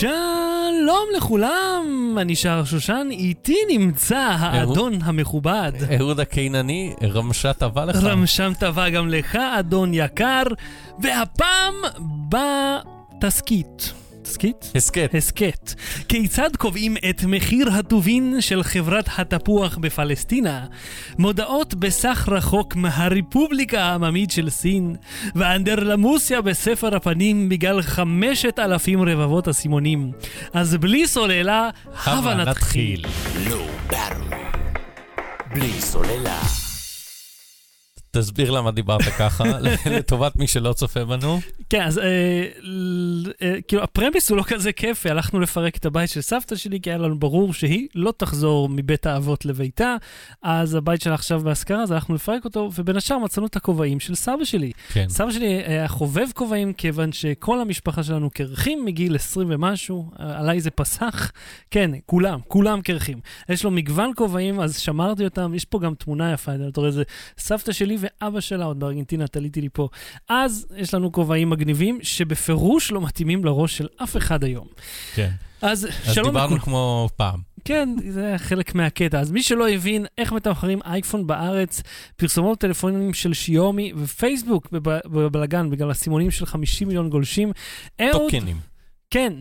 שלום לכולם, אני שר שושן, איתי נמצא האדון המכובד. אהוד הקינני, רמשה טובה לך. רמשם טובה גם לך, אדון יקר, והפעם בתסכית. תסכית? הסכת. הסכת. כיצד קובעים את מחיר הטובין של חברת התפוח בפלסטינה? מודעות בסך רחוק מהרפובליקה העממית של סין, ואנדרלמוסיה בספר הפנים בגלל חמשת אלפים רבבות אסימונים. אז בלי סוללה, הבה נתחיל. בלי סוללה. תסביר למה דיברת ככה, לטובת מי שלא צופה בנו. כן, אז אה, אה, כאילו הפרמיס הוא לא כזה כיפי, הלכנו לפרק את הבית של סבתא שלי, כי היה לנו ברור שהיא לא תחזור מבית האבות לביתה, אז הבית שלה עכשיו בהשכרה, אז הלכנו לפרק אותו, ובין השאר מצאנו את הכובעים של סבא שלי. כן. סבא שלי היה חובב כובעים, כיוון שכל המשפחה שלנו קרחים מגיל 20 ומשהו, אה, עליי זה פסח. כן, כולם, כולם קרחים. יש לו מגוון כובעים, אז שמרתי אותם, יש פה גם תמונה יפה, אתה רואה, זה סבתא שלי ואבא שלה, עוד בארגנטינה, תליתי לי פה. אז יש לנו כובעים מגניבים, שבפירוש לא מתאימים לראש של אף אחד היום. כן. אז, אז שלום דיברנו לכולם. כמו פעם. כן, זה היה חלק מהקטע. אז מי שלא הבין איך מתמחרים אייפון בארץ, פרסומות טלפונים של שיומי ופייסבוק בב- בבלגן בגלל הסימונים של 50 מיליון גולשים. אהוד, טוקנים. כן.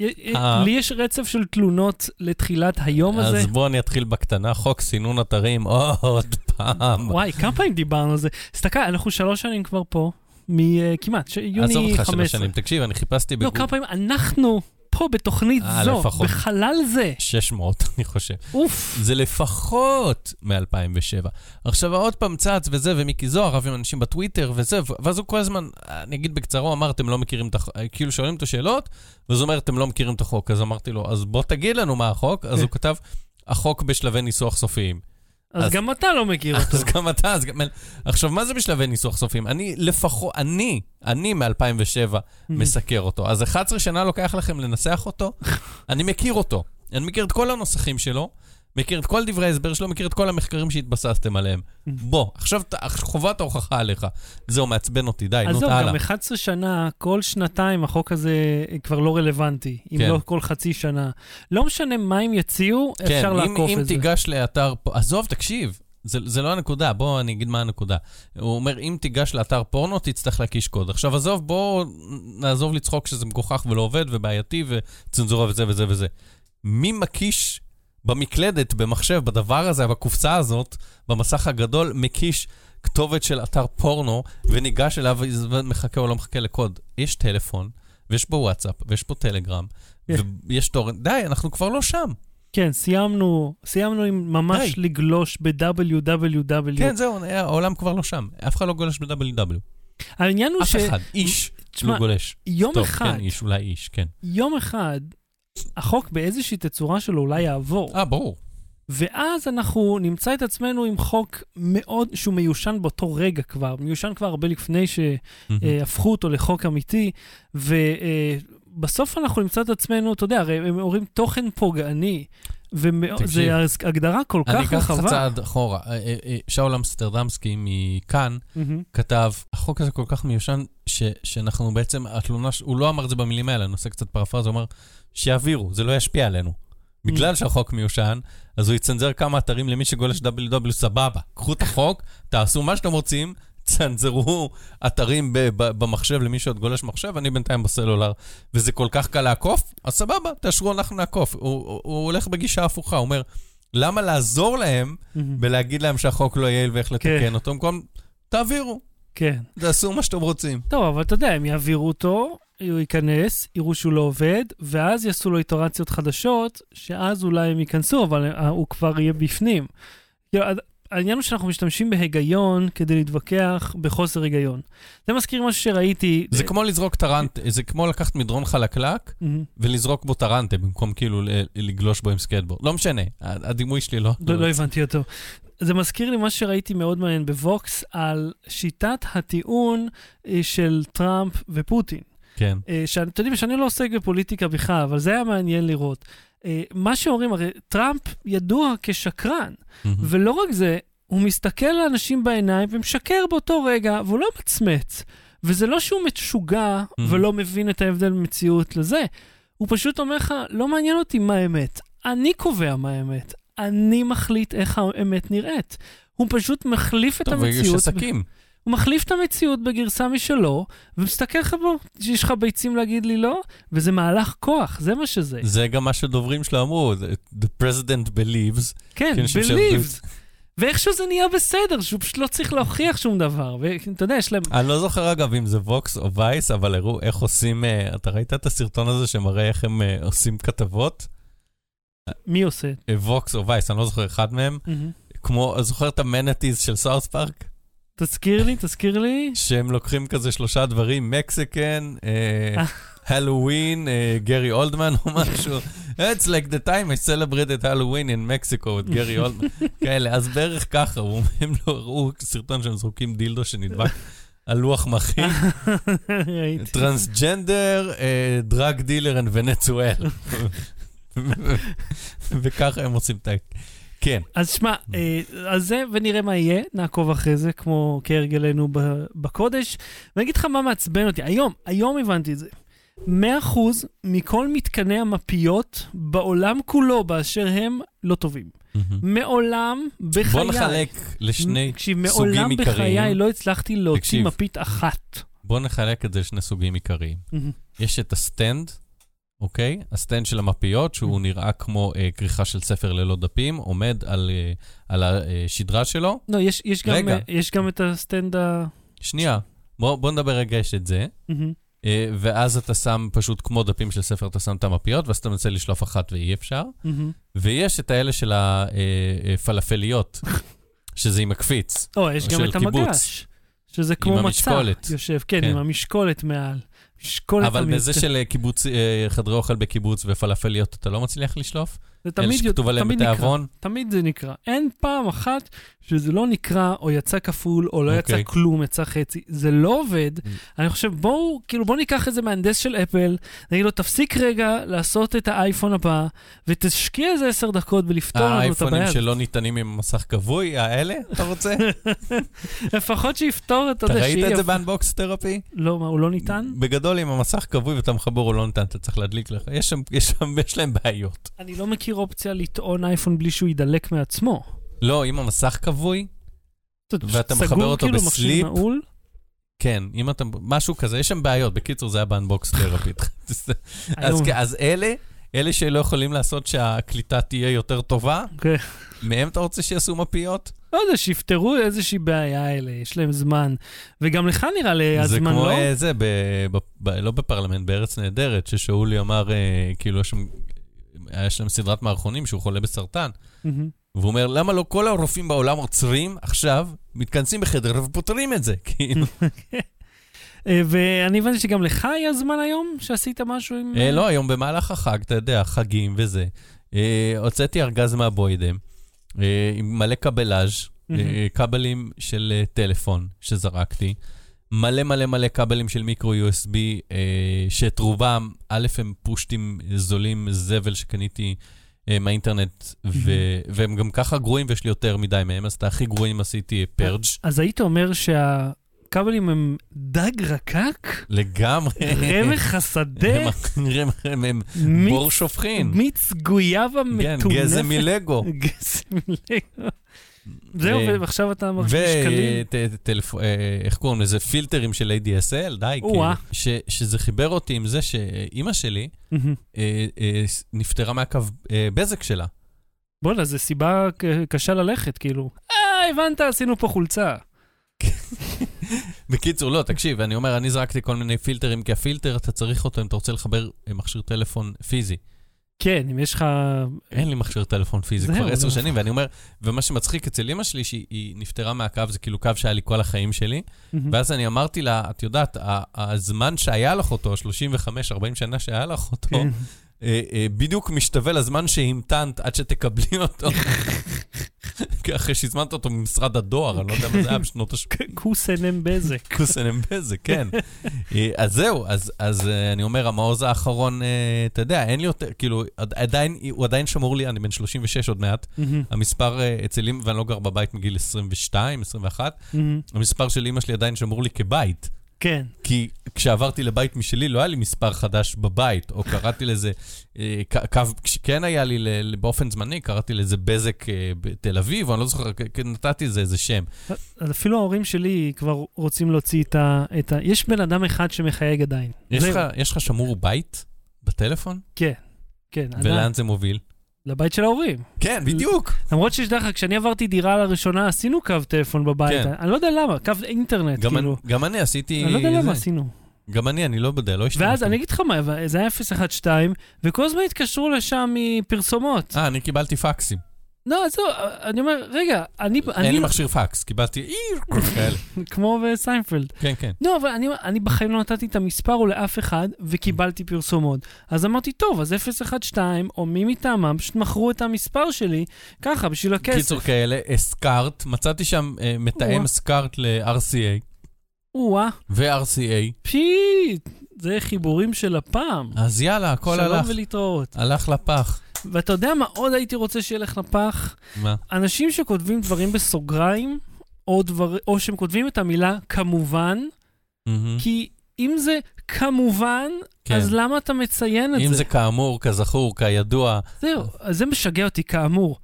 אה. לי יש רצף של תלונות לתחילת היום הזה. אז בואו אני אתחיל בקטנה, חוק סינון אתרים, עוד פעם. וואי, כמה פעמים דיברנו על זה? תסתכל, אנחנו שלוש שנים כבר פה, מכמעט, יוני עזוב אותך 15. שלוש שנים, תקשיב, אני חיפשתי לא, בגוגל כמה פעמים אנחנו פה בתוכנית אה, זו, לפחות. בחלל זה. 600, אני חושב. אוף. זה לפחות מ-2007. עכשיו, עוד פעם צץ וזה, ומיקי זוהר רב עם אנשים בטוויטר וזה, ואז הוא כל הזמן, אני אגיד בקצרה, הוא אמר, אתם לא מכירים את החוק, כאילו שואלים אותו שאלות, ואז הוא אומר, אתם לא מכירים את החוק. אז אמרתי לו, אז בוא תגיד לנו מה החוק. אז הוא כתב, החוק בשלבי ניסוח סופיים. אז אז- גם אתה לא מכיר אותו. אז גם אתה, אז גם... עכשיו, מה זה בשלבי ניסוח סופיים? אני לפחות, אני, אני מ-2007 מסקר אותו. אז 11 שנה לוקח לכם לנסח אותו? אני מכיר אותו. אני מכיר את כל הנוסחים שלו, מכיר את כל דברי ההסבר שלו, מכיר את כל המחקרים שהתבססתם עליהם. בוא, עכשיו חובת ההוכחה עליך. זהו, מעצבן אותי, די, נו, עזוב, הלאה. גם 11 שנה, כל שנתיים החוק הזה כבר לא רלוונטי, אם כן. לא כל חצי שנה. לא משנה מה הם יציעו, כן, אפשר אם, לעקוף אם את זה. תיגש לאתר, עזוב, תקשיב, זה, זה לא הנקודה, בוא אני אגיד מה הנקודה. הוא אומר, אם תיגש לאתר פורנו, תצטרך להקיש קוד. עכשיו, עזוב, בוא נעזוב לצחוק שזה מגוחך ולא עובד ובעייתי וצנזורה וזה וזה וזה. מי מקיש במקלדת, במחשב, בדבר הזה, בקופסה הזאת, במסך הגדול, מקיש כתובת של אתר פורנו, וניגש אליו ומחכה או לא מחכה לקוד. יש טלפון, ויש בו וואטסאפ, ויש פה טלגרם, כן. ויש טורנט. די, אנחנו כבר לא שם. כן, סיימנו, סיימנו עם ממש די. לגלוש ב-www. כן, זהו, העולם כבר לא שם. אף אחד לא גולש ב-WW. העניין הוא אף ש... אחד. איש תשמע, לא גולש. יום טוב, אחד, כן, איש, אולי איש, כן. יום אחד, החוק באיזושהי תצורה שלו אולי יעבור. אה, ברור. ואז אנחנו נמצא את עצמנו עם חוק מאוד, שהוא מיושן באותו רגע כבר, מיושן כבר הרבה לפני שהפכו אותו לחוק אמיתי, ובסוף אנחנו נמצא את עצמנו, אתה יודע, הרי הם אומרים תוכן פוגעני, וזו. הגדרה כל אני כך אקח לך רחבה. צעד אחורה. אה, אה, אה, שאול אמסטרדמסקי מכאן מהמם. כתב, החוק הזה כל כך מיושן, ש- שאנחנו בעצם, התלונה, הוא לא אמר את זה במילים האלה, אני עושה קצת פרפרזה, הוא אמר, שיעבירו, זה לא ישפיע עלינו. בגלל שהחוק מיושן, אז הוא יצנזר כמה אתרים למי שגולש www, סבבה. קחו את החוק, תעשו מה שאתם רוצים, צנזרו אתרים במחשב למי שעוד גולש מחשב, אני בינתיים בסלולר, וזה כל כך קל לעקוף, אז סבבה, תאשרו, אנחנו נעקוף. הוא, הוא, הוא הולך בגישה הפוכה, הוא אומר, למה לעזור להם מהמם. בלהגיד להם שהחוק לא יעיל ואיך לתקן כן. אותו, במקום, תעבירו, כן. תעשו מה שאתם רוצים. טוב, אבל אתה יודע, הם יעבירו אותו, הוא ייכנס, יראו שהוא לא עובד, ואז יעשו לו איטרציות חדשות, שאז אולי הם ייכנסו, אבל אה, הוא כבר יהיה בפנים. העניין הוא שאנחנו משתמשים בהיגיון כדי להתווכח בחוסר היגיון. זה מזכיר משהו שראיתי... זה כמו לזרוק טרנט, זה כמו לקחת מדרון חלקלק. ולזרוק בו טרנטה במקום כאילו לגלוש בו עם סקייטבורד. לא משנה, הדימוי שלי לא... לא, לא הבנתי אותו. זה מזכיר לי מה שראיתי מאוד מעניין ב Vox על שיטת הטיעון אה, של טראמפ ופוטין. כן. אה, שאתם יודעים שאני לא עוסק בפוליטיקה בכלל, אבל זה היה מעניין לראות. אה, מה שאומרים, הרי טראמפ ידוע כשקרן, מהמם. ולא רק זה, הוא מסתכל לאנשים בעיניים ומשקר באותו רגע, והוא לא מצמץ. וזה לא שהוא משוגע Mhm. ולא מבין את ההבדל במציאות לזה. הוא פשוט אומר לך, לא מעניין אותי מה האמת, אני קובע מה האמת. אני מחליט איך האמת נראית. הוא פשוט מחליף את טוב, יש המציאות. עסקים. הוא מחליף את המציאות בגרסה משלו, ומסתכל לך בו, שיש לך ביצים להגיד לי לא, וזה מהלך כוח, זה מה שזה. זה גם מה שדוברים שלו אמרו, The president believes. כן, believes. ואיכשהו זה נהיה בסדר, שהוא פשוט לא צריך להוכיח שום דבר. ואתה יודע, יש להם... אני לא זוכר אגב אם זה Vox או Vice, אבל הראו איך עושים, אה, אתה ראית את הסרטון הזה שמראה איך הם אה, עושים כתבות? מי עושה? אה, Vox או Vice, אני לא זוכר אחד מהם. כמו, זוכר את ה manatees של South Park? תזכיר לי, תזכיר לי. שהם לוקחים כזה שלושה דברים, Mexican, הלואוין, גרי אולדמן או משהו. It's like the time I celebrated Halloween in Mexico with גרי אולדמן. כאלה, אז בערך ככה, הוא- הם לא הראו סרטון שהם זורקים דילדו שנדבק על לוח מכין. טרנסג'נדר, דרג דילר and ונצואל. וככה הם עושים את. כן. אז שמע, אה, אז זה, ונראה מה יהיה, נעקוב אחרי זה, כמו כהרגלנו בקודש. ואני אגיד לך מה מעצבן אותי, היום, היום הבנתי את זה. 100% מכל מתקני המפיות בעולם כולו באשר הם לא טובים. מעולם בחיי... בוא נחלק לשני סוגים מעולם בחיי עיקריים. לא הצלחתי להוציא תקשיב. מפית אחת. בוא נחלק את זה לשני סוגים עיקריים. יש את הסטנד, אוקיי? הסטנד של המפיות, שהוא נראה כמו אה, כריכה של ספר ללא דפים, עומד על, אה, על השדרה שלו. לא, יש, יש, גם, רגע. אה, יש גם את הסטנד ה... שנייה, בוא, בוא נדבר רגע, יש את זה. מהמם. אה, ואז אתה שם פשוט כמו דפים של ספר, אתה שם את המפיות, ואז אתה מנסה לשלוף אחת ואי אפשר. מהמם. ויש את האלה של הפלאפליות, שזה עם הקפיץ. או, יש גם את קיבוץ. המגש, שזה כמו מצע. המשקולת. יושב, כן, כן. עם המשקולת מעל. אבל. בזה של אה, קיבוץ, אה, חדרי אוכל בקיבוץ ופלאפליות, אתה לא מצליח לשלוף? זה אלה תמיד, שכתוב עליהם. בתיאבון? תמיד זה נקרא. אין פעם אחת שזה לא נקרא, או יצא כפול, או לא יצא אוקיי. כלום, יצא חצי. זה לא עובד. Mm. אני חושב, בואו, כאילו, בואו ניקח איזה מהנדס של אפל, נגיד לו, תפסיק רגע לעשות את האייפון הבא, ותשקיע איזה עשר דקות בלפתור לנו את האייפונים הבעיה. הזאת. שלא ניתנים עם מסך כבוי, האלה, אתה רוצה? לפחות שיפתור את, אתה ראית את זה באנבוקס תרפי? לא, מה, הוא לא ניתן? בגדול, אם המסך כבוי ואתה מחבר או לא ניתן, אתה צריך להדליק לך. יש שם, יש שם, יש להם בעיות. אני לא מכיר אופציה לטעון אייפון בלי שהוא יידלק מעצמו. לא, אם המסך כבוי, ואתה מחבר אותו כאילו, מכשיר בסליפ? נעול. כן, אם אתה, משהו כזה, יש שם בעיות. בקיצור, זה היה באנבוקס תרפי. אז אז אלה, אלה שלא יכולים לעשות שהקליטה תהיה יותר טובה, כן. מהם אתה רוצה שיעשו מפיות? לא יודע, שיפתרו איזושהי בעיה האלה, יש להם זמן. וגם לך נראה לי זה הזמן, כמו לא? אה, זה, ב, ב, ב, לא בפרלמנט, בארץ נהדרת, ששאולי אמר, אה, כאילו, יש שם, יש להם סדרת מערכונים שהוא חולה בסרטן. והוא אומר, למה לא כל הרופאים בעולם עוצרים עכשיו, מתכנסים בחדר ופותרים את זה? כאילו, אה, ואני הבנתי שגם לך היה זמן היום שעשית משהו עם... אה, לא, היום במהלך החג, אתה יודע, חגים וזה. אה, הוצאתי ארגז מהבוידם, אה, עם מלא קבלאז'. אה, כבלים של אה, טלפון שזרקתי, מלא מלא מלא כבלים של מיקרו USB, אה, שאת רובם, א', הם פושטים זולים, זבל שקניתי אה, מהאינטרנט, ו- והם גם ככה גרועים ויש לי יותר מדי מהם, אז את הכי גרועים עשיתי פרג' אז היית אומר שהכבלים הם דג רקק? לגמרי. רמך השדה? הם- הם- הם מיץ- בור שופכין. מיץ גויאבה כן, מטונפת? גזם מלגו. גזם מלגו. זהו, ועכשיו אתה מרגיש שקלים. ואיך קוראים לזה? פילטרים של ADSL, די, כאילו. שזה חיבר אותי עם זה שאימא שלי. אה, אה, נפטרה מהקו אה, בזק שלה. בואנה, זו סיבה קשה ללכת, כאילו. אה, הבנת, עשינו פה חולצה. בקיצור, לא, תקשיב, אני אומר, אני זרקתי כל מיני פילטרים, כי הפילטר, אתה צריך אותו אם אתה רוצה לחבר אה, מכשיר טלפון פיזי. כן, אם יש לך... אין לי מכשיר טלפון פיזי כבר עשר זהו. שנים, ואני אומר, ומה שמצחיק אצל אמא שלי, שהיא נפטרה מהקו, זה כאילו קו שהיה לי כל החיים שלי. ואז אני אמרתי לה, את יודעת, הזמן שהיה לך אותו, 35-40 שנה שהיה לך אותו, כן. בדיוק משתווה לזמן שהמתנת עד שתקבלי אותו. אחרי שהזמנת אותו ממשרד הדואר, אני לא יודע מה זה היה בשנות ה-80. כוסנם בזק. קוסנם בזק, כן. אה, אז זהו, אז, אה, אני אומר, המעוז האחרון, אה, אתה יודע, אין לי יותר, כאילו, עד- עדיין, הוא עדיין שמור לי, אני בן 36 עוד מעט. המספר אה, אצל אמא, ואני לא גר בבית מגיל 22, 21, מהמם. המספר של אמא שלי עדיין שמור לי כבית. כן. כי כשעברתי לבית משלי, לא היה לי מספר חדש בבית, או קראתי לזה, אה, קו, כשכן היה לי ל- באופן זמני, קראתי לזה בזק אה, בתל אביב, או אני לא זוכר, נתתי לזה איזה שם. אז אפילו ההורים שלי כבר רוצים להוציא את ה... את ה... יש בן אדם אחד שמחייג עדיין. יש. לך, שמור בית בטלפון? כן, כן, עדיין. ולאן זה מוביל? לבית של ההורים. כן, בדיוק. למרות שיש דרך אגב, כשאני עברתי דירה לראשונה, עשינו קו טלפון בבית. כן. אני לא יודע למה, קו אינטרנט, גם, כאילו. אני, גם אני עשיתי... אני לא יודע למה זה. עשינו. גם אני, אני לא יודע, לא השתמשתי. ואז אני אגיד לך מה, זה היה 012, וכל הזמן התקשרו לשם מפרסומות. אה, אני קיבלתי פקסים. לא, עזוב, אני אומר, רגע, אני... אין לי מכשיר פקס, קיבלתי איר, כאלה. כמו בסיינפלד. כן, כן. לא, אבל אני, בחיים לא נתתי את המספר לאף אחד, וקיבלתי פרסומות. אז אמרתי, טוב, אז 012, או מי מטעמם, פשוט מכרו את המספר שלי, ככה, בשביל הכסף. קיצור כאלה, סקארט, מצאתי שם אה, מתאם. סקארט ל-RCA או-אה, ו-RCA, פשיט, זה חיבורים של הפעם. אז יאללה, הכל שלום הלך, ולהתראות. הלך לפח. ואתה יודע מה עוד הייתי רוצה שילך לפח? מה? אנשים שכותבים דברים בסוגריים, או, דבר, או שהם כותבים את המילה כמובן, מהמם. כי אם זה כמובן, כן. אז למה אתה מציין את אם זה? זה כאמור, כזכור, כידוע, זהו, אז זה משגע אותי, כאמור.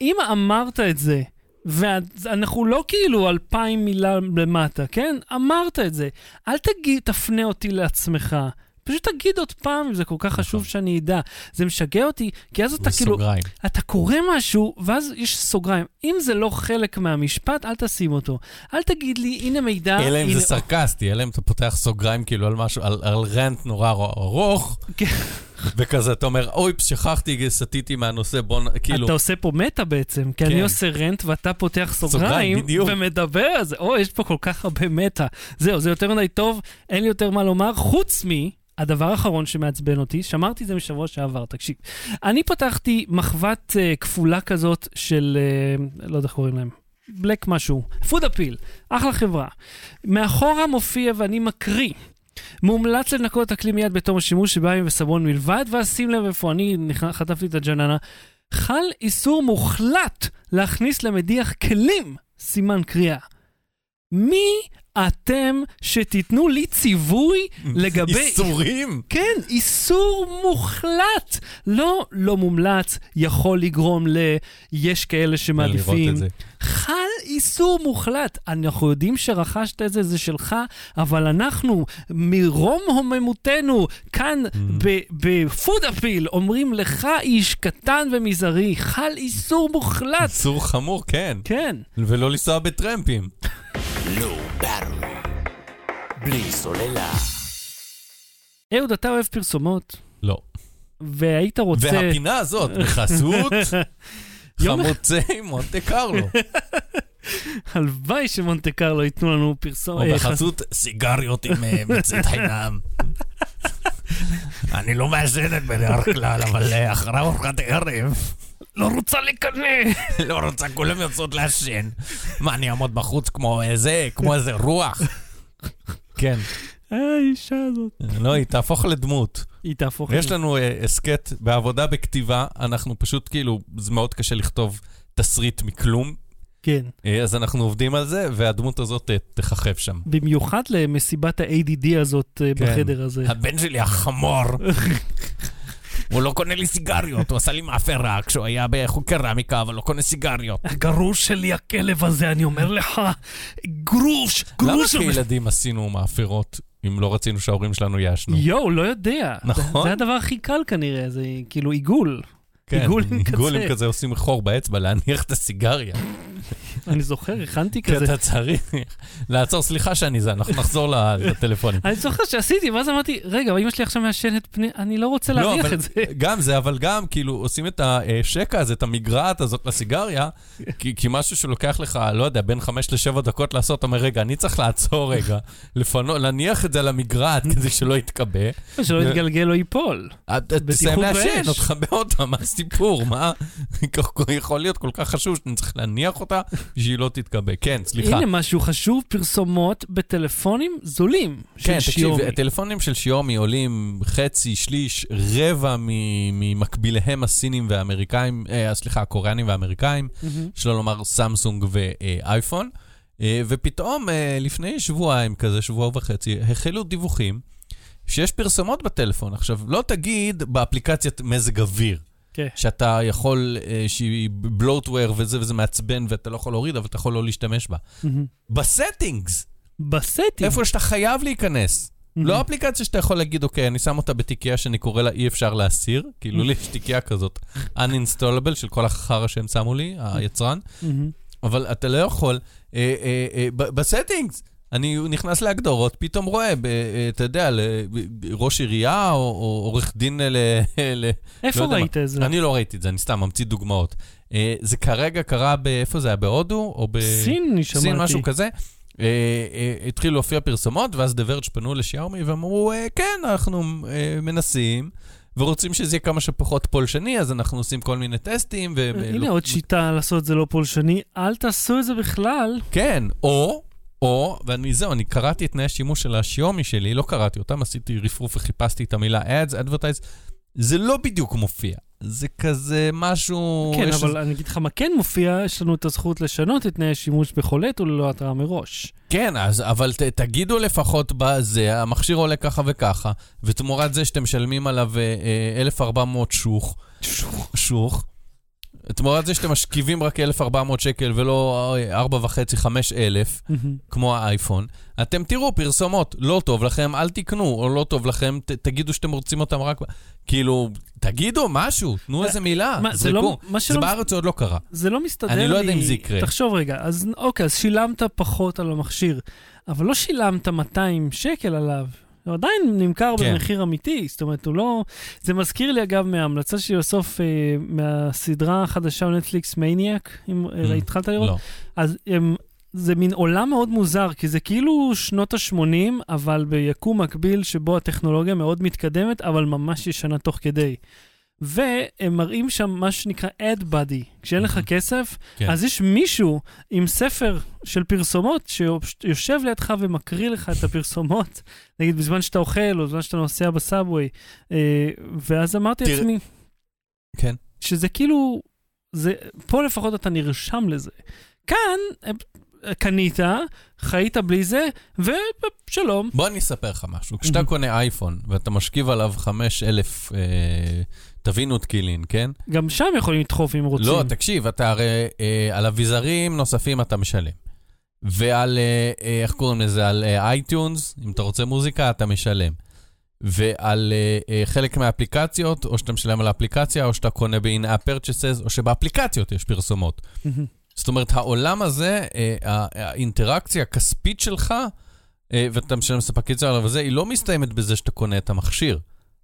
אם אמרת את זה, ואנחנו לא כאילו אלפיים מילה למטה, כן? אמרת את זה. אל תגיד, תפנה אותי לעצמך. פשוט תגיד עוד פעם, אם זה כל כך חשוב שאני אדע. זה משגע אותי, כי אז אתה כאילו, בסוגריים. אתה קורא משהו, ואז יש סוגריים. אם זה לא חלק מהמשפט, אל תשים אותו. אל תגיד לי, הנה מידע, אלא אם הנה... זה סרקסטי, אלא אם אתה פותח סוגריים כאילו על משהו, על, על רנט נורא ארוך, כן. וכזה, אתה אומר, אוי, שכחתי, סטיתי מהנושא, בוא נ... כאילו... אתה עושה פה מטה בעצם, כי כן. אני עושה רנט ואתה פותח סוגריים, סוגריים. ומדבר על זה. או, יש פה כל כך הרבה מטה. זהו, זה יותר מדי טוב, אין לי יותר מה לומר, חוץ מ... הדבר האחרון שמעצבן אותי, שמרתי את זה משבוע שעבר, תקשיב. אני פתחתי מחבת uh, כפולה כזאת של, uh, לא יודע איך קוראים להם, בלק משהו, פוד אפיל, אחלה חברה. מאחורה מופיע ואני מקריא. מומלץ לנקות את הכלי מיד בתום השימוש שבמים וסבון מלבד, ואז שים לב איפה אני נכ- חטפתי את הג'ננה. חל איסור מוחלט להכניס למדיח כלים, סימן קריאה. מי אתם שתיתנו לי ציווי לגבי... איסורים! כן, איסור מוחלט. לא, לא מומלץ, יכול לגרום ל... יש כאלה שמעדיפים. חל איסור מוחלט. אנחנו יודעים שרכשת את זה, זה שלך, אבל אנחנו, מרום הוממותנו, כאן Mm. בפוד אפיל, אומרים לך, איש קטן ומזערי, חל איסור מוחלט. איסור חמור, כן. כן. ולא לנסוע בטרמפים. לואו בארווי. בלי סוללה. אהוד, אתה אוהב פרסומות, לא. והיית רוצה... והפינה הזאת, בחסות חמוצי מונטה קרלו. הלוואי שמונטה קרלו ייתנו לנו פרסום... או אה, בחסות סיגריות עם אה, מצית חינם. אני לא מעשנת בדרך כלל, אבל אה, אחרי ארוחת ערב, לא רוצה לקנא. לא רוצה, כולם יוצאות לעשן. מה, אני אעמוד בחוץ כמו איזה, כמו איזה רוח? כן. האישה הזאת. לא, היא תהפוך לדמות. היא תהפוך... יש לנו אה, הסכת בעבודה בכתיבה, אנחנו פשוט כאילו, זה מאוד קשה לכתוב תסריט מכלום, כן. אה, אז אנחנו עובדים על זה, והדמות הזאת אה, תככב שם. במיוחד למסיבת ה-ADD הזאת כן. בחדר הזה. הבן שלי החמור. הוא לא קונה לי סיגריות, הוא עשה לי מאפרה כשהוא היה בחוג קרמיקה, אבל לא קונה סיגריות. הגרוש שלי, הכלב הזה, אני אומר לך, גרוש, למה גרוש. כילדים עשינו מאפרות אם לא רצינו שההורים שלנו יעשנו? יואו, לא יודע. נכון. זה זה הדבר הכי קל כנראה, זה כאילו עיגול. כן. עיגול עם כזה עושים חור באצבע, להניח את הסיגריה. אני זוכר, הכנתי כי כזה. אתה צריך לעצור, סליחה שאני זה, אנחנו נחזור לטלפונים. אני זוכר שעשיתי, ואז אמרתי, רגע, אמא שלי עכשיו מעשנת פני, אני לא רוצה לא, להריח את זה. גם זה, אבל גם, כאילו, עושים את השקע הזה, את המגרעת הזאת לסיגריה, כי, כי משהו שלוקח לך, לא יודע, בין חמש לשבע דקות לעשות, אתה אומר, רגע, אני צריך לעצור רגע, להניח את זה על המגרעת כדי שלא יתכבה. שלא יתגלגל או ייפול. את- את תסיים לעשן. עוד תכבה אותה, מה הסיפור? מה? יכול להיות כל כך חשוב שאני צריך להניח אותה בשביל לא תתכבה. כן, סליחה. הנה משהו חשוב, פרסומות בטלפונים זולים של כן, תקשיב, שיומי. הטלפונים של שיומי עולים חצי, שליש, רבע ממקביליהם הסינים והאמריקאים, אה, סליחה, הקוריאנים והאמריקאים, מהמם. שלא לומר סמסונג ואייפון. אה, ופתאום, אה, לפני שבועיים כזה, שבוע וחצי, החלו דיווחים שיש פרסומות בטלפון. עכשיו, לא תגיד באפליקציית מזג אוויר, כן. שאתה יכול, אה, שהיא bloatware וזה וזה מעצבן ואתה לא יכול להוריד, אבל אתה יכול לא להשתמש בה. מהמם. ב settings, בסטים. איפה שאתה חייב להיכנס. מהמם. לא אפליקציה שאתה יכול להגיד, אוקיי, אני שם אותה בתיקייה שאני קורא לה אי אפשר להסיר, כאילו לי יש תיקייה כזאת, uninstallable של כל החרא שהם שמו לי, היצרן. אבל אתה לא יכול, אה, אה, אה, ב settings, אני נכנס להגדרות, פתאום רואה, אה, אתה יודע, ראש עירייה או, או עורך דין ל... ל- איפה לא ראית את זה? אני לא ראיתי את זה, אני סתם ממציא דוגמאות. אה, זה כרגע קרה, ב- איפה זה היה? בהודו? או ב... סין, אני שמעתי. סין, משהו כזה. אה, אה, התחילו להופיע פרסומות, ואז דה ורג' פנו לשיארמי ואמרו, אה, כן, אנחנו אה, מנסים, ורוצים שזה יהיה כמה שפחות פולשני, אז אנחנו עושים כל מיני טסטים. ו- הנה ולא- עוד שיטה לעשות את זה לא פולשני, אל תעשו את זה בכלל. כן, או, או, ואני זהו, אני קראתי את תנאי השימוש של השיומי שלי, לא קראתי אותם, עשיתי רפרוף וחיפשתי את המילה ads, advertise, זה לא בדיוק מופיע. זה כזה משהו... כן, אבל אני אגיד לך מה כן מופיע, יש לנו את הזכות לשנות את תנאי השימוש בחולט וללא התראה מראש. כן, אז, אבל ת, תגידו לפחות בזה, המכשיר עולה ככה וככה, ותמורת זה שאתם משלמים עליו אה, אה, 1,400 שוך, שוך, תמורת זה שאתם משכיבים רק 1,400 שקל ולא 4.5-5 אלף, כמו האייפון, אתם תראו פרסומות, לא טוב לכם, אל תקנו, או לא טוב לכם, ת, תגידו שאתם רוצים אותם רק... כאילו, תגידו משהו, תנו איזה מילה, מה, זה לא-. מה זה שלא- בארץ זה עוד לא קרה. זה לא מסתדר לי. אני לא יודע אם זה יקרה. תחשוב רגע, אז אוקיי, אז שילמת פחות על המכשיר, אבל לא שילמת 200 שקל עליו. הוא עדיין נמכר כן. במחיר אמיתי, זאת אומרת, הוא לא... זה מזכיר לי, אגב, מההמלצה שלי בסוף, אה, מהסדרה החדשה בנטפליקס, מניאק, אם Mm. אה, התחלת לראות? לא. אז הם, זה מין עולם מאוד מוזר, כי זה כאילו שנות ה-80, אבל ביקום מקביל שבו הטכנולוגיה מאוד מתקדמת, אבל ממש ישנה תוך כדי. והם מראים שם מה שנקרא ad buddy. כשאין לך Mhm. כסף, כן. אז יש מישהו עם ספר של פרסומות שיושב לידך ומקריא לך את הפרסומות, נגיד בזמן שאתה אוכל או בזמן שאתה נוסע בסאבווי. אה, ואז אמרתי לעצמי, כן. שזה כאילו, זה, פה לפחות אתה נרשם לזה. כאן, אה, קנית, חיית בלי זה, ושלום. בוא אני אספר לך משהו. כשאתה. קונה אייפון ואתה משכיב עליו 5,000 אה, טבין ותקילין, כן? גם שם יכולים לדחוף אם רוצים. לא, תקשיב, אתה הרי אה, על אביזרים נוספים אתה משלם. ועל, אה, אה, איך קוראים לזה? על אה, iTunes, אם אתה רוצה מוזיקה, אתה משלם. ועל אה, אה, חלק מהאפליקציות, או שאתה משלם על האפליקציה, או שאתה קונה ב-in-app purchases, או שבאפליקציות יש פרסומות. זאת אומרת, העולם הזה, אה, הא- האינטראקציה הכספית שלך, אה, ואתה משלם ספק יצר עליו וזה, היא לא מסתיימת בזה שאתה קונה את המכשיר.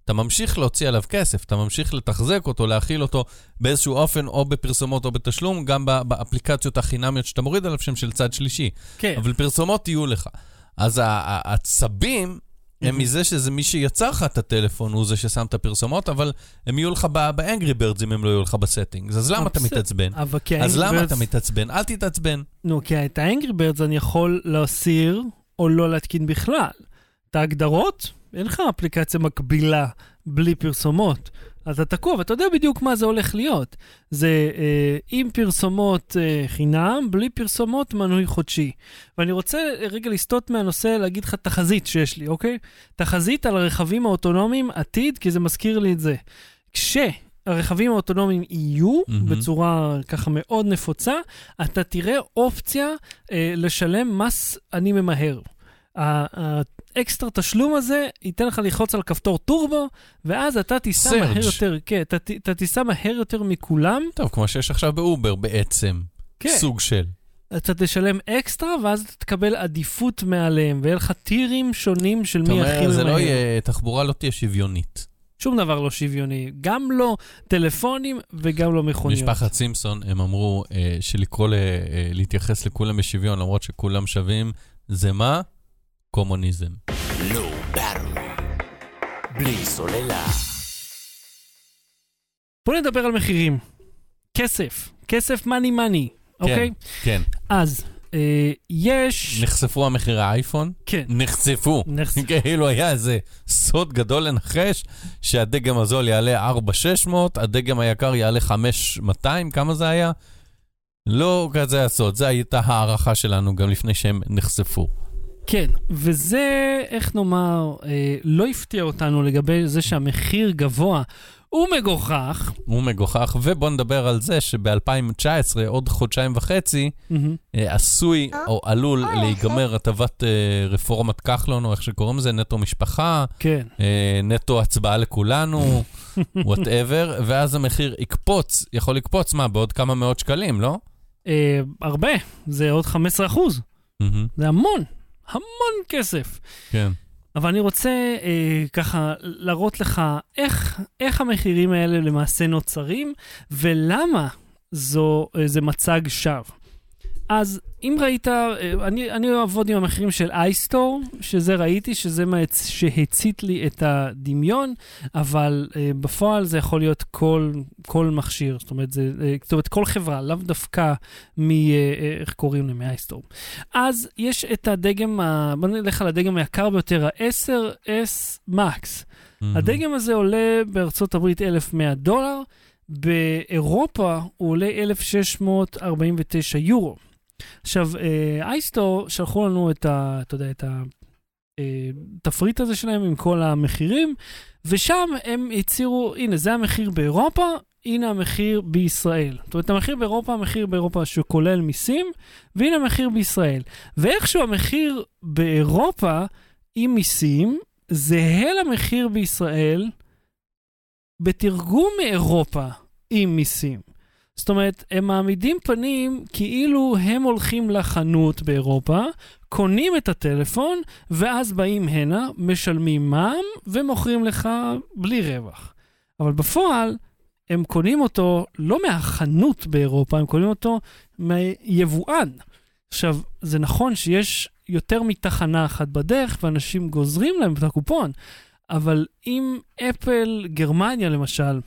אתה ממשיך להוציא עליו כסף, אתה ממשיך לתחזק אותו, להכיל אותו באיזשהו אופן, או בפרסומות או בתשלום, גם באפליקציות החינמיות שאתה מוריד עליו שהם של צד שלישי. כן. אבל פרסומות יהיו לך. אז העצבים הם. מזה שזה מי שיצר לך את הטלפון, הוא זה ששם את הפרסומות, אבל הם יהיו לך ב-Angry Birds אם הם לא יהיו לך ב-settings. אז למה אתה. מתעצבן? אז למה אתה מתעצבן? אל תתעצבן. נו, כי את ה-Angry Birds אני יכול להסיר או לא להתקין בכלל. את ההגדרות, אין לך אפליקציה מקבילה בלי פרסומות. אז אתה תקוע, ואתה יודע בדיוק מה זה הולך להיות. זה אה, עם פרסומות אה, חינם, בלי פרסומות מנוי חודשי. ואני רוצה רגע לסטות מהנושא, להגיד לך תחזית שיש לי, אוקיי? תחזית על הרכבים האוטונומיים עתיד, כי זה מזכיר לי את זה. כשהרכבים האוטונומיים יהיו, מהמם. בצורה ככה מאוד נפוצה, אתה תראה אופציה אה, לשלם מס אני ממהר. האקסטרה תשלום הזה ייתן לך ללחוץ על כפתור טורבו, ואז אתה תיסע. מהר יותר, כן, אתה, אתה תיסע מהר יותר מכולם, טוב, כמו שיש עכשיו באובר בעצם. כן. סוג של. אתה תשלם אקסטרה, ואז אתה תקבל עדיפות מעליהם, ויהיה לך טירים שונים של אתה מי הכי אומר, זה. לא יהיה, תחבורה לא תהיה שוויונית. שום דבר לא שוויוני, גם לא טלפונים וגם לא מכוניות. משפחת סימפסון, הם אמרו אה, שלקרוא, ל, אה, להתייחס לכולם בשוויון, למרות שכולם שווים, זה מה? קומוניזם. לא ברור. בלי סוללה. בוא נדבר על מחירים. כסף, כסף מאני מאני, אוקיי? כן. אז, אה, יש... נחשפו המחירי האייפון? כן. נחשפו. נחשפו. כאילו היה איזה סוד גדול לנחש שהדגם הזול יעלה 4,600, הדגם היקר יעלה 5,200, כמה זה היה? לא כזה הסוד, זו הייתה הערכה שלנו גם לפני שהם נחשפו. כן, וזה, איך נאמר, אה, לא הפתיע אותנו לגבי זה שהמחיר גבוה. הוא מגוחך. הוא מגוחך, ובוא נדבר על זה שב-2019, עוד חודשיים וחצי. אה, עשוי או עלול להיגמר הטבת אה, רפורמת כחלון, או איך שקוראים לזה, נטו משפחה, כן. אה, נטו הצבעה לכולנו, וואטאבר, ואז המחיר יקפוץ, יכול לקפוץ, מה, בעוד כמה מאות שקלים, לא? אה, הרבה, זה עוד 15 אחוז. מהמם, זה המון, המון כסף. כן. אבל אני רוצה אה, ככה להראות לך איך, איך המחירים האלה למעשה נוצרים, ולמה זו, אה, זה מצג שווא. אז אם ראית, אה, אני, אני אעבוד עם המחירים של אייסטור, שזה ראיתי, שזה מה הצ- שהצית לי את הדמיון, אבל אה, בפועל זה יכול להיות כל, כל מכשיר, זאת אומרת, זה, אה, זאת אומרת, כל חברה, לאו דווקא מ... איך קוראים להם? מאייסטור. אז יש את הדגם, ה... בוא נלך על הדגם היקר ביותר, ה-10S Max. מהמם. הדגם הזה עולה בארצות הברית 1,100 דולר, באירופה הוא עולה 1,649 יורו. עכשיו, אה, אייסטור שלחו לנו את ה... אתה יודע, את התפריט הזה שלהם עם כל המחירים, ושם הם הצהירו, הנה, זה המחיר באירופה, הנה המחיר בישראל. זאת אומרת, המחיר באירופה, המחיר באירופה שכולל מיסים, והנה המחיר בישראל. ואיכשהו המחיר באירופה עם מיסים זהה למחיר בישראל בתרגום מאירופה עם מיסים. זאת אומרת, הם מעמידים פנים כאילו הם הולכים לחנות באירופה, קונים את הטלפון, ואז באים הנה, משלמים מע"מ ומוכרים לך בלי רווח. אבל בפועל, הם קונים אותו לא מהחנות באירופה, הם קונים אותו מיבואן. עכשיו, זה נכון שיש יותר מתחנה אחת בדרך, ואנשים גוזרים להם את הקופון, אבל אם אפל גרמניה, למשל,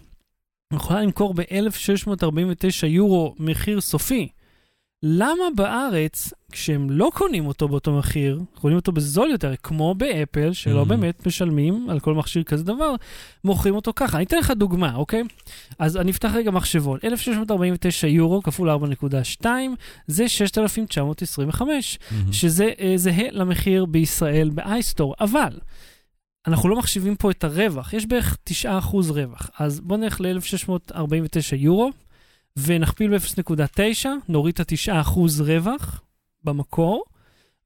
יכולה למכור ב-1,649 יורו מחיר סופי, למה בארץ, כשהם לא קונים אותו באותו מחיר, קונים אותו בזול יותר, כמו באפל, שלא Mhm. באמת משלמים על כל מכשיר כזה דבר, מוכרים אותו ככה. אני אתן לך דוגמה, אוקיי? אז אני אפתח רגע מחשבון. 1,649 יורו כפול 4.2, זה 6,925. מהמם. שזה אה, זהה למחיר בישראל באייסטור, אבל אנחנו לא מחשיבים פה את הרווח, יש בערך 9% רווח. אז בואו נלך ל-1649 יורו, ונכפיל ב-0.9, נוריד את ה-9% רווח במקור,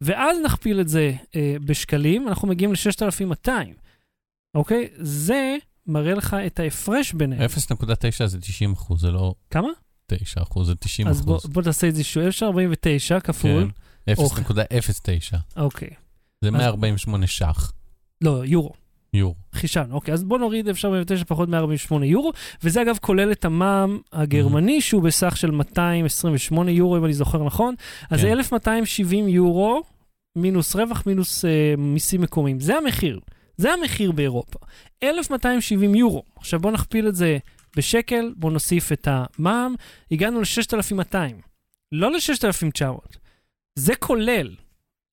ואז נכפיל את זה אה, בשקלים, אנחנו מגיעים ל-6,200, אוקיי? זה מראה לך את ההפרש ביניהם. 0.9 זה 90 אחוז, זה לא כמה? 9 אחוז, זה 90 אז בוא, אחוז. בוא נעשה את זה שוב, 1,949 כפול, כן. 0.09. אוקיי. זה 148 ש"ח, לא, יורו. יורו. חישבנו, אוקיי, אז בוא נוריד 0.49 פחות 148 יורו, וזה אגב כולל את המע"מ הגרמני, שהוא בסך של 228 יורו, אם אני זוכר נכון, אז כן. 1,270 יורו, מינוס רווח, מינוס אה, מיסים מקומיים. זה המחיר, זה המחיר באירופה. 1,270 יורו. עכשיו בוא נכפיל את זה בשקל, בוא נוסיף את המע"מ, הגענו ל-6,200, לא ל-6,900. זה כולל.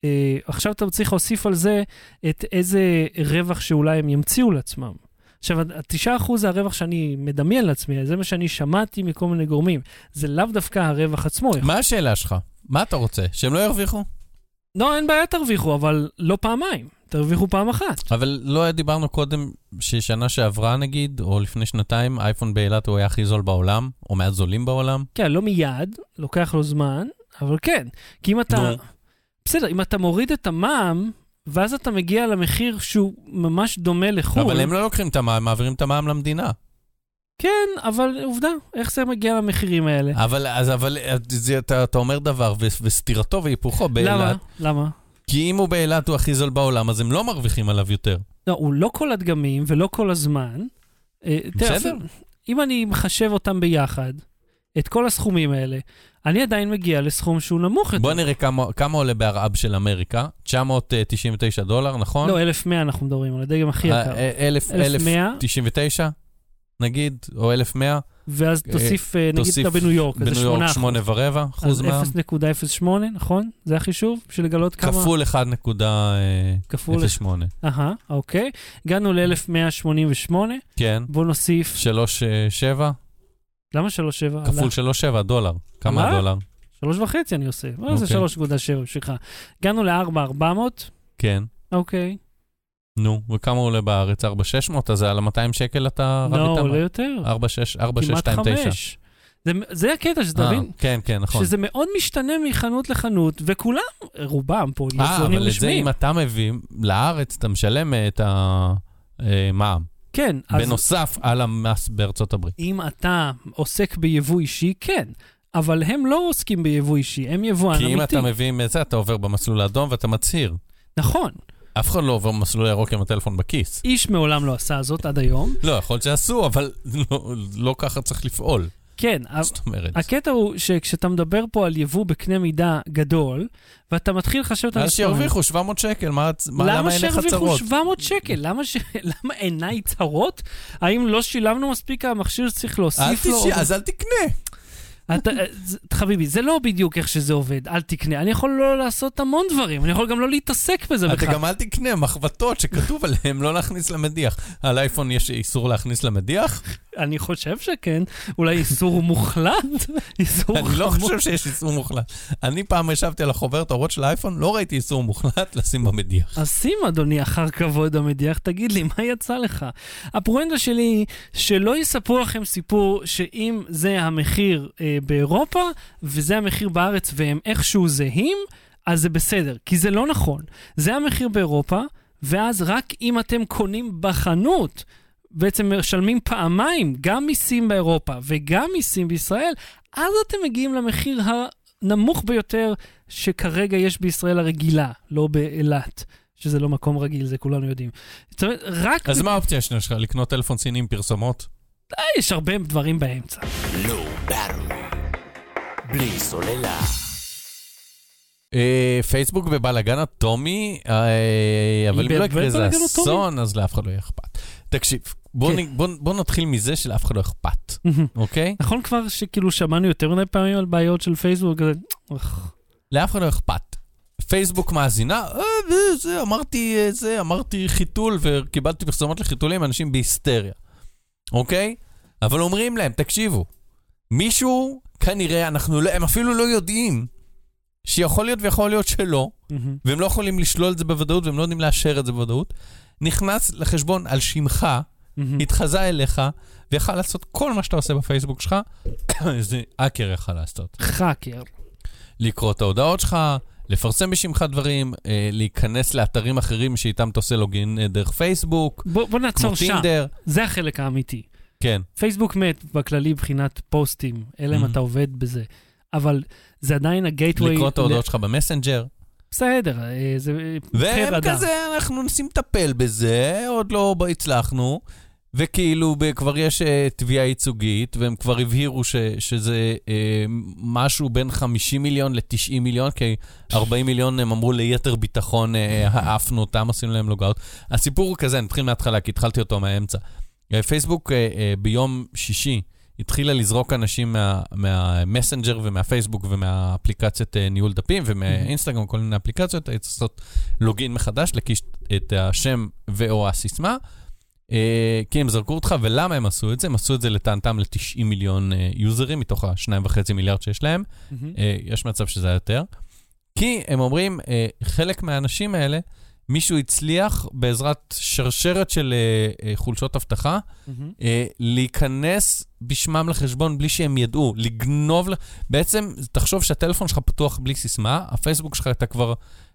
אה, עכשיו אתה צריך להוסיף על זה את איזה רווח שאולי הם ימציאו לעצמם. עכשיו, ה-9% זה הרווח שאני מדמיין לעצמי, זה מה שאני שמעתי מכל מיני גורמים. זה לאו דווקא הרווח עצמו. מה השאלה שלך? מה אתה רוצה? שהם לא ירוויחו? לא, אין בעיה תרוויחו, אבל לא פעמיים. תרוויחו פעם אחת. אבל לא דיברנו קודם ששנה שעברה נגיד, או לפני שנתיים, אייפון באילת הוא היה הכי זול בעולם, או מהזולים בעולם? כן, לא מיד, לוקח לו זמן, אבל כן. כי אם אתה... נו. בסדר, אם אתה מוריד את המע"מ, ואז אתה מגיע למחיר שהוא ממש דומה לחו"ל. אבל הם לא לוקחים את המע"מ, מעבירים את המע"מ למדינה. כן, אבל עובדה, איך זה מגיע למחירים האלה? אבל, אז, אבל זה, אתה, אתה אומר דבר, ו, וסתירתו והיפוכו למה? באילת. למה? כי אם הוא באילת הוא הכי זול בעולם, אז הם לא מרוויחים עליו יותר. לא, הוא לא כל הדגמים ולא כל הזמן. אה, תראה, בסדר. אפילו- אם אני מחשב אותם ביחד, את כל הסכומים האלה, אני עדיין מגיע לסכום שהוא נמוך יותר. בוא נראה כמה, כמה עולה בהרעב של אמריקה. 999 דולר, נכון? לא, 1,100 אנחנו מדברים, על הדגם הכי יקר. אה, אה, אלף- 1,100, 1,099 נגיד, או 1,100. ואז אה, תוסיף, אה, נגיד תוסיף אתה בניו יורק, אז זה בניו יורק 8%. 8 ורבע אחוז אז מע"מ. 0.08, נכון? זה החישוב? בשביל לגלות כמה? כפול אה, 1.08. כפול. אהה, אוקיי. הגענו ל-1,188, כן. בוא נוסיף, 3.7 למה 3.7? כפול 3.7 דולר. כמה מה? הדולר? שלוש וחצי אני עושה. מה זה אוקיי. שלוש נקודה שבע בשבילך? הגענו לארבע ארבע מאות, כן. אוקיי. נו, וכמה עולה בארץ? 4,600? אז על ה-200 שקל אתה רב לא, איתם? עולה יותר. 4,6, כמעט 4,629. חמש. זה- זה הקטע, שתבין. כן, כן, נכון. שזה מאוד משתנה מחנות לחנות, וכולם, רובם פה, אה, יצרנים אבל את זה רשמיים. אם אתה מביא לארץ, אתה משלם את המע"מ. כן, אז בנוסף על המס בארצות הברית. אם אתה עוסק ביבוא אישי, כן. אבל הם לא עוסקים ביבוא אישי, הם יבואן כי אם אמיתי. אתה מביא את זה, אתה עובר במסלול האדום ואתה מצהיר. נכון. אף אחד לא עובר במסלול הירוק עם הטלפון בכיס. איש מעולם לא עשה זאת עד היום. לא, יכול להיות שעשו, אבל לא- לא ככה צריך לפעול. כן, זאת אומרת. הקטע הוא שכשאתה מדבר פה על יבוא בקנה מידה גדול, ואתה מתחיל לחשב את אז המספרים, שירוויחו 700 שקל, מה- מה- למה למה אין לך שירוויחו צרות? 700 שקל? למה ש- למה עיניי צרות? האם לא שילמנו מספיק על המכשיר שצריך להוסיף לו? תשי, אז אל תקנה. אתה, חביבי, זה לא בדיוק איך שזה עובד, אל תקנה. אני יכול לא לעשות המון דברים, אני יכול גם לא להתעסק בזה אתה בכלל. גם אל תקנה מחבטות שכתוב עליהן לא להכניס למדיח. על אייפון יש איסור להכניס למדיח? אני חושב שכן, אולי איסור מוחלט? איסור אני לא חמור. חושב שיש איסור מוחלט. אני פעם ישבתי על החוברת האורות של האייפון, לא ראיתי איסור מוחלט לשים במדיח. אז שים, אדוני, אחר כבוד המדיח, תגיד לי, מה יצא לך? הפואנטה שלי היא שלא יספרו לכם סיפור שאם זה המחיר אה, באירופה וזה המחיר בארץ והם איכשהו זהים, אז זה בסדר, כי זה לא נכון. זה המחיר באירופה, ואז רק אם אתם קונים בחנות, בעצם משלמים פעמיים, גם מיסים באירופה וגם מיסים בישראל, אז אתם מגיעים למחיר הנמוך ביותר שכרגע יש בישראל הרגילה, לא באילת, שזה לא מקום רגיל, זה כולנו יודעים. זאת אומרת, רק... אז מה האופציה השנייה שלך? לקנות טלפון סיני עם פרסומות? אה, יש הרבה דברים באמצע. Battery. בלי סוללה. אה, פייסבוק בבלאגן אטומי, אה, אבל אם לא יקרה איזה? אסון, אז לאף אחד לא יהיה אכפת. תקשיב, בוא כן. נ- בוא- בוא נתחיל מזה שלאף אחד לא אכפת, אוקיי? נכון כבר שכאילו שמענו יותר מדי פעמים על בעיות של פייסבוק, כזה. לאף אחד לא אכפת. פייסבוק מאזינה, אה, זה, אמרתי אה, זה, אמרתי חיתול וקיבלתי פרסומות לחיתולים, אנשים בהיסטריה, אוקיי? אבל אומרים להם, תקשיבו, מישהו, כנראה, אנחנו לא, הם אפילו לא יודעים שיכול להיות ויכול להיות שלא. והם לא יכולים לשלול את זה בוודאות, והם לא יודעים לאשר את זה בוודאות, נכנס לחשבון על שמך, מהמם. התחזה אליך, ויכל לעשות כל מה שאתה עושה בפייסבוק שלך, זה האקר יכל לעשות. חאקר. לקרוא את ההודעות שלך, לפרסם בשמך דברים, אה, להיכנס לאתרים אחרים שאיתם אתה עושה לוגין אה, דרך פייסבוק, בוא בוא נעצור שם, טינדר. זה החלק האמיתי. כן. פייסבוק מת בכללי מבחינת פוסטים, אלא אם Mhm. אתה עובד בזה. אבל זה עדיין הגייטווי... לקרוא את ההודעות שלך במסנג'ר. בסדר, אה, זה והם פר אדם. כזה, אנחנו מנסים לטפל בזה, עוד לא הצלחנו. וכאילו כבר יש אה, תביעה ייצוגית, והם כבר הבהירו ש, שזה אה, משהו בין 50 מיליון ל-90 מיליון, כי 40 מיליון הם אמרו ליתר ביטחון, אה, העפנו אותם, עשינו להם לוגאוט. הסיפור הוא כזה, נתחיל מההתחלה, כי התחלתי אותו מהאמצע. אה, פייסבוק אה, אה, ביום שישי התחילה לזרוק אנשים מה- מהמסנג'ר ומהפייסבוק ומהאפליקציית אה, ניהול דפים ומהאינסטגרם, כל מיני אפליקציות, היית צריך לעשות לוגין מחדש, להקיש את השם ו/או הסיסמה. אה, כי הם זרקו אותך, ולמה הם עשו את זה? הם עשו את זה לטענתם ל-90 מיליון אה, יוזרים מתוך ה-2.5 מיליארד שיש להם. מהמם. אה, יש מצב שזה היה יותר. כי הם אומרים, אה, חלק מהאנשים האלה, מישהו הצליח בעזרת שרשרת של אה, אה, חולשות אבטחה, מהמם. אה, להיכנס בשמם לחשבון בלי שהם ידעו, לגנוב, בעצם, תחשוב שהטלפון שלך פתוח בלי סיסמה, הפייסבוק שלך אתה כבר,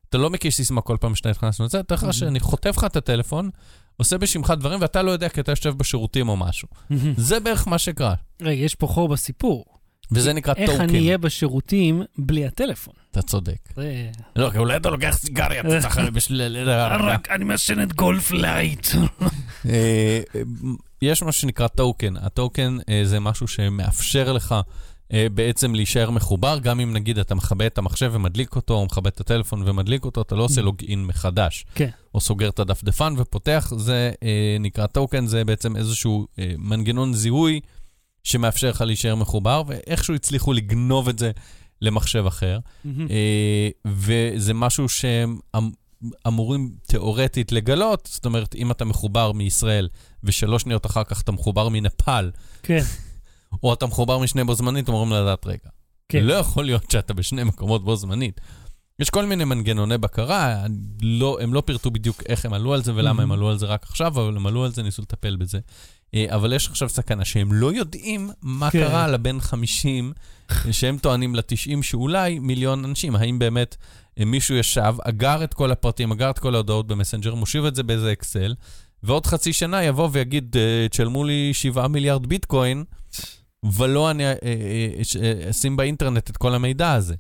אתה לא מקיש סיסמה כל פעם שאתה נכנס לזה, אתה לך שאני חוטף לך את הטלפון, עושה בשמך דברים, ואתה לא יודע כי אתה יושב בשירותים או משהו. זה בערך מה שקרה, רגע, יש פה חור בסיפור. וזה נקרא איך token. אני אהיה בשירותים בלי הטלפון? אתה צודק. לא, כי אולי אתה לוקח סיגריה, אתה צריך בשביל... רק אני מעשנת גולף לייט. אה, יש משהו שנקרא token. ה-token אה, זה משהו שמאפשר לך אה, בעצם להישאר מחובר, גם אם נגיד אתה מכבה את המחשב ומדליק אותו, או מכבה את הטלפון ומדליק אותו, אתה לא עושה לוגין מחדש. כן. או סוגר את הדפדפן ופותח, זה אה, נקרא טוקן, זה בעצם איזשהו אה, מנגנון זיהוי שמאפשר לך להישאר מחובר, ואיכשהו הצליחו לגנוב את זה למחשב אחר. אה, וזה משהו שהם אמ- אמורים תיאורטית לגלות, זאת אומרת, אם אתה מחובר מישראל ושלוש שניות אחר כך אתה מחובר מנפאל, כן. או אתה מחובר משני בו זמנית, אמורים לדעת, רגע, כן. לא יכול להיות שאתה בשני מקומות בו זמנית. יש כל מיני מנגנוני בקרה, לא, הם לא פירטו בדיוק איך הם עלו על זה ולמה הם Mhm. עלו על זה רק עכשיו, אבל הם עלו על זה, ניסו לטפל בזה. אה, אבל יש עכשיו סכנה שהם לא יודעים מה כן. קרה לבן 50, שהם טוענים ל-90 שאולי מיליון אנשים. האם באמת אה, מישהו ישב, אגר את כל הפרטים, אגר את כל ההודעות במסנג'ר, מושיב את זה באיזה אקסל, ועוד חצי שנה יבוא ויגיד, אה, תשלמו לי 7 מיליארד ביטקוין, ולא אני אשים באינטרנט את כל המידע הזה.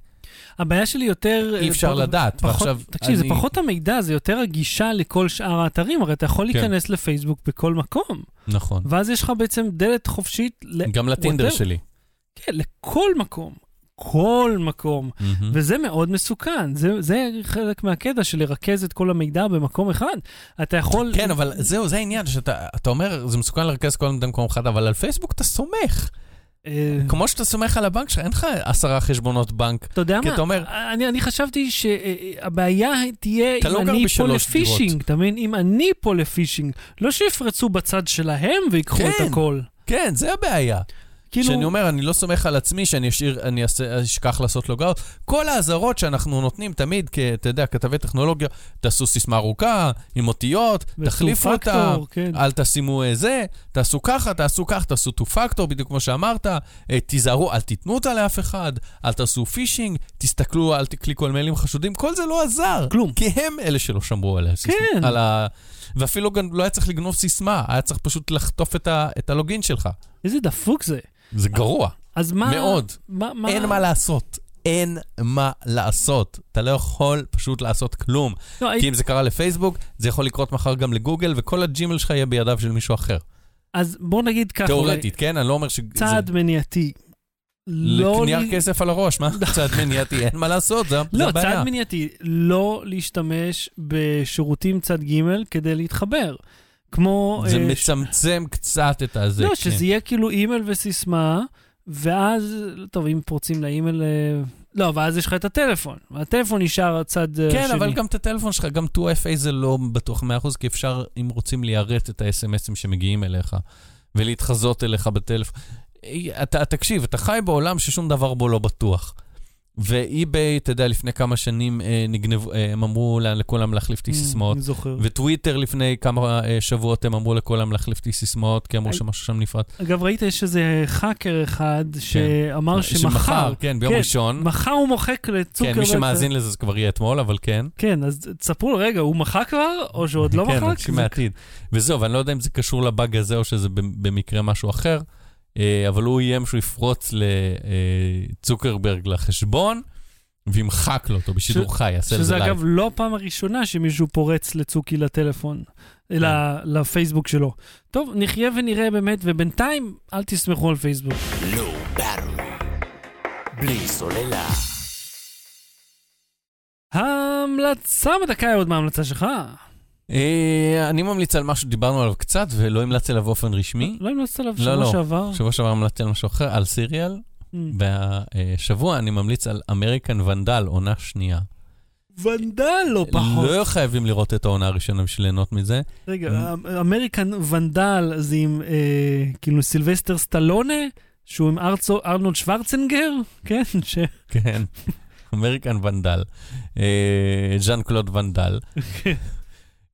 הבעיה שלי יותר... אי אפשר פחות- לדעת, פחות, ועכשיו תקשיב, זה אני- פחות המידע, זה יותר הגישה לכל שאר האתרים, הרי אתה יכול כן. להיכנס לפייסבוק בכל מקום, נכון. ואז יש לך בעצם דלת חופשית, ל- גם לטינדר whatever. שלי. כן, לכל מקום. כל מקום. מהמם. וזה מאוד מסוכן. זה, זה חלק מהקטע של לרכז את כל המידע במקום אחד. אתה יכול... כן, אבל זהו, זה העניין, שאתה אתה אומר, זה מסוכן לרכז כל המידע במקום אחד, אבל על פייסבוק אתה סומך. אה, כמו שאתה סומך על הבנק שלך, אין לך עשרה חשבונות בנק. אתה יודע כי מה? אתה אומר- אני, אני חשבתי שהבעיה תהיה אתה אם לא אני פה לפישינג, אתה מבין? אם אני פה לפישינג, לא שיפרצו בצד שלהם ויקחו כן. את הכל. כן, זה הבעיה. כאילו, שאני אומר, אני לא סומך על עצמי שאני אשאיר, אני אעשה- אשכח לעשות לוגאוט. כל האזהרות שאנחנו נותנים תמיד, אתה יודע, כתבי טכנולוגיה, תעשו סיסמה ארוכה, עם אותיות, תחליפו אותה, כן. אל תשימו אה, זה, תעשו ככה, תעשו כך, תעשו טו פקטור, בדיוק כמו שאמרת, אה, תיזהרו, אל תיתנו אותה לאף אחד, אל תעשו פישינג, תסתכלו, אל תקליקו על מיילים חשודים, כל זה לא עזר. כלום. כי הם אלה שלא שמרו על הסיסמה. כן. על ה... ואפילו גם לא היה צריך לגנוב סיסמה, היה צריך פשוט לחטוף את, ה... את הלוגין שלך. איזה דפוק זה. זה גרוע. אז מה... מאוד. מה, מה... אין מה לעשות. אין מה לעשות. אתה לא יכול פשוט לעשות כלום. לא, כי אם זה קרה לפייסבוק, זה יכול לקרות מחר גם לגוגל, וכל הג'ימל שלך יהיה בידיו של מישהו אחר. אז בוא נגיד ככה, תיאורטית, כן? אני לא אומר שזה... צעד מניעתי. לא... לקנייר ל- כסף על הראש, מה? צעד מניעתי, אין מה לעשות, זה זה לא, הבעיה. צעד מניעתי, לא להשתמש בשירותים צד ג' כדי להתחבר. כמו... זה אה, ש- מצמצם קצת את הזה. לא, כן. שזה יהיה כאילו אימייל וסיסמה, ואז, טוב, אם פורצים לאימייל... אה, לא, ואז יש לך את הטלפון, והטלפון נשאר הצד אה, כן, השני. אבל גם את הטלפון שלך, גם 2FA זה לא בטוח 100%, כי אפשר, אם רוצים ליירט את ה-SMSים שמגיעים אליך, ולהתחזות אליך בטלפון. אתה, תקשיב, אתה חי בעולם ששום דבר בו לא בטוח. ואי-ביי, אתה יודע, לפני כמה שנים אה, נגנבו, אה, הם אמרו לכולם להחליף אותי Mm, סיסמאות. אני זוכר. וטוויטר לפני כמה אה, שבועות הם אמרו לכולם להחליף אותי סיסמאות, כי אמרו הי- שמשהו שם נפרט. אגב, ראית, יש איזה חאקר אחד שאמר שמחר, כן, ביום כן, ראשון. מחר הוא מוחק לצוקרברג. כן, מי שמאזין לזה זה כבר יהיה אתמול, אבל כן. כן, אז תספרו לו, רגע, הוא מחק כבר, או שהוא עוד לא כן, מחק? אנשים זה- מהעתיד. וזהו, ואני לא יודע אם זה קשור לבאג הזה או שזה במקרה משהו אחר, אבל הוא איים שהוא יפרוץ לצוקרברג לחשבון, וימחק לו אותו בשידור חי, יעשה את זה שזה לייב. אגב לא הפעם הראשונה שמישהו פורץ לצוקי לטלפון, אלא כן. לפייסבוק שלו. טוב, נחיה ונראה באמת, ובינתיים אל תסמכו על פייסבוק. לא באטרי. בלי סוללה. ההמלצה בדקה היא עוד מההמלצה שלך. אה, אני ממליץ על משהו שדיברנו עליו קצת, ולא המלצתי עליו באופן רשמי. לא המלצת עליו לא, שבוע לא. שעבר. שבוע שעבר המלצתי על משהו אחר, על סיריאל, Mm. והשבוע אני ממליץ על אמריקן ונדל, עונה שנייה. Vandal לא פחות. לא חייבים לראות את העונה הראשונה בשביל ליהנות מזה. רגע, American Vandal זה עם אה, כאילו סילבסטר סטלונה, שהוא עם ארצו- ארנולד שוורצנגר, כן? כן, American Vandal. ז'אן קלוד ונדל.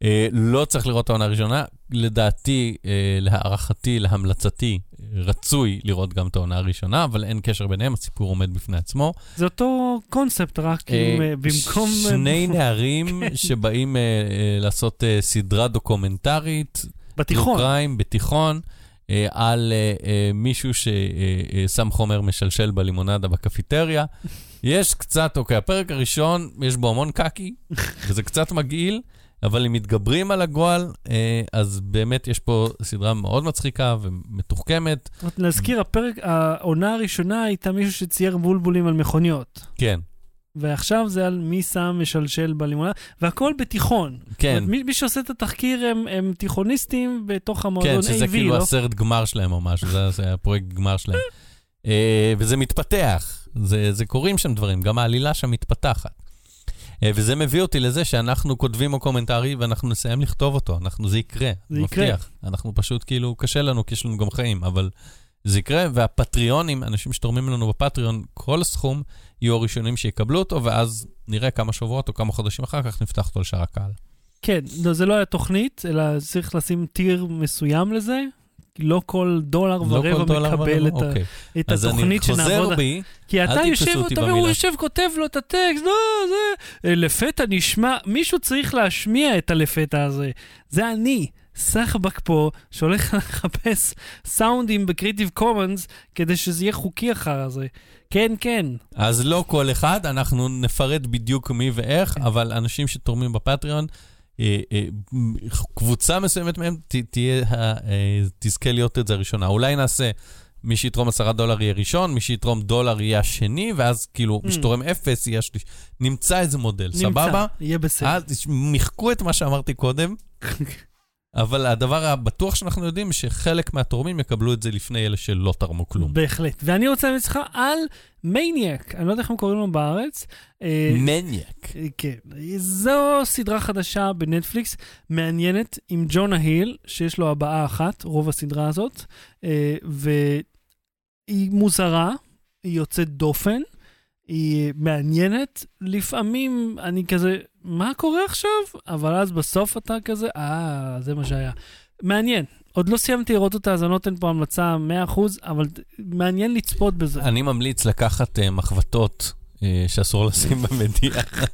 אה, לא צריך לראות את העונה הראשונה. לדעתי, אה, להערכתי, להמלצתי, רצוי לראות גם את העונה הראשונה, אבל אין קשר ביניהם, הסיפור עומד בפני עצמו. זה אותו קונספט, רק עם, אה, במקום... שני נערים שבאים אה, אה, לעשות סדרה דוקומנטרית, בתיכון. קריים בתיכון, על אה, אה, מישהו ששם חומר משלשל בלימונדה בקפיטריה. יש קצת, אוקיי, הפרק הראשון, יש בו המון קקי, וזה קצת מגעיל, אבל אם מתגברים על הגועל, אה, אז באמת יש פה סדרה מאוד מצחיקה ומתוחכמת. רק להזכיר, הפרק, העונה הראשונה הייתה מישהו שצייר בולבולים על מכוניות. כן, ועכשיו זה על מי שם משלשל בלימונה, והכל בתיכון. כן, אומרת, מי, מי שעושה את התחקיר הם, הם תיכוניסטים בתוך המועדון כן, AV, שזה כאילו לא? הסרט גמר שלהם או משהו, זה- זה הפרויקט גמר שלהם. אה, וזה מתפתח, זה, זה קורים שם דברים, גם העלילה שם מתפתחת. אה, וזה מביא אותי לזה שאנחנו כותבים הקומנטרי ואנחנו נסיים לכתוב אותו, אנחנו, זה יקרה, זה אני יקרה. מבטיח. אנחנו פשוט כאילו, קשה לנו כי יש לנו גם חיים, אבל זה יקרה, והפטריונים, אנשים שתורמים לנו בפטריון, כל הסכום, יהיו הראשונים שיקבלו אותו, ואז נראה כמה שבועות או כמה חודשים אחר כך נפתח אותו לשאר הקהל. כן, לא, זה לא היה תוכנית, אלא צריך לשים טיר מסוים לזה. לא כל דולר לא כל ורבע דולר מקבל ורבע? את, אוקיי. את אז אני התוכנית שנעבוד. חוזר בי, כי אתה תתפסו יושב, אותי אתה אומר, הוא. יושב, כותב לו את הטקסט, לא, זה... אה, לפתע נשמע, מישהו צריך להשמיע את הלפתע הזה. זה אני, סחבק פה, שהולך לחפש סאונדים בקריטיב קומנס, כדי שזה יהיה חוקי אחר הזה. כן, כן. אז לא כל אחד, אנחנו נפרט בדיוק מי כן. ואיך, אבל אנשים שתורמים בפטריון, קבוצה מסוימת מהם תהיה, אה, תזכה להיות את זה ראשונה. אולי נעשה, מי שיתרום עשרה דולר יהיה ראשון, מי שיתרום דולר יהיה השני, ואז כאילו, מי Mm. שתורם אפס יהיה השלישי. נמצא איזה מודל, נמצא, סבבה? יהיה בסדר. אז מחקו את מה שאמרתי קודם, אבל הדבר הבטוח שאנחנו יודעים, שחלק מהתורמים יקבלו את זה לפני אלה שלא תרמו כלום. בהחלט. ואני רוצה להמליץ לך על מניאק, אני לא יודע איך הם קוראים לו בארץ. אה, מניאק. כן, זו סדרה חדשה בנטפליקס, מעניינת, עם ג'ונה היל, שיש לו הבעה אחת, רוב הסדרה הזאת, אה, והיא מוזרה, היא יוצאת דופן, היא מעניינת, לפעמים אני כזה, מה קורה עכשיו? אבל אז בסוף אתה כזה, אה, זה מה שהיה. מעניין. עוד לא סיימתי לראות אותה, אז אני לא נותן פה המלצה 100%, אבל מעניין לצפות בזה. אני ממליץ לקחת uh, מחבטות uh, שאסור לשים במדיח.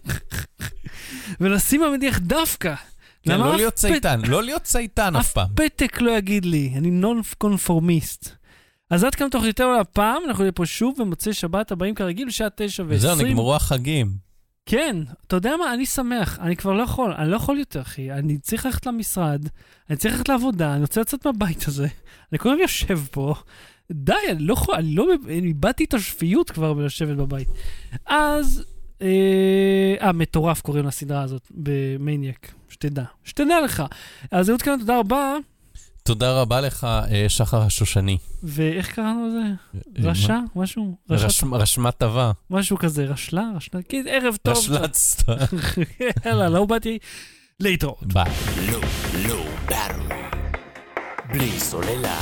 ולשים במדיח דווקא. כן, לא אף להיות צייתן, לא להיות צייתן אף אף פעם. פתק לא יגיד לי, אני נון קונפורמיסט. אז עד כאן תוכניתנו להפעם, אנחנו נהיה פה שוב במוצאי שבת הבאים כרגיל בשעה תשע ועשרים. נגמרו החגים. כן, אתה יודע מה? אני שמח, אני כבר לא יכול, אני לא יכול יותר, אחי. אני צריך ללכת למשרד, אני צריך ללכת לעבודה, אני רוצה לצאת מהבית הזה. אני כל הזמן יושב פה. די, אני לא יכול, אני לא, איבדתי את השפיות כבר בלשבת בבית. אז, אה, אה, מטורף קוראים לסדרה הזאת, במניאק, שתדע, שתדע לך. אז אהוד כאן, תודה רבה, תודה רבה לך, אה, שחר השושני. ואיך קראנו לזה? אה, רשע? משהו? רשע? רש- רשמת טבה. משהו כזה, רשלה? רשלה? כן, ערב טוב. רשל"צ. יאללה, לא באתי להתראות. ביי. לא, לא. בלי סוללה.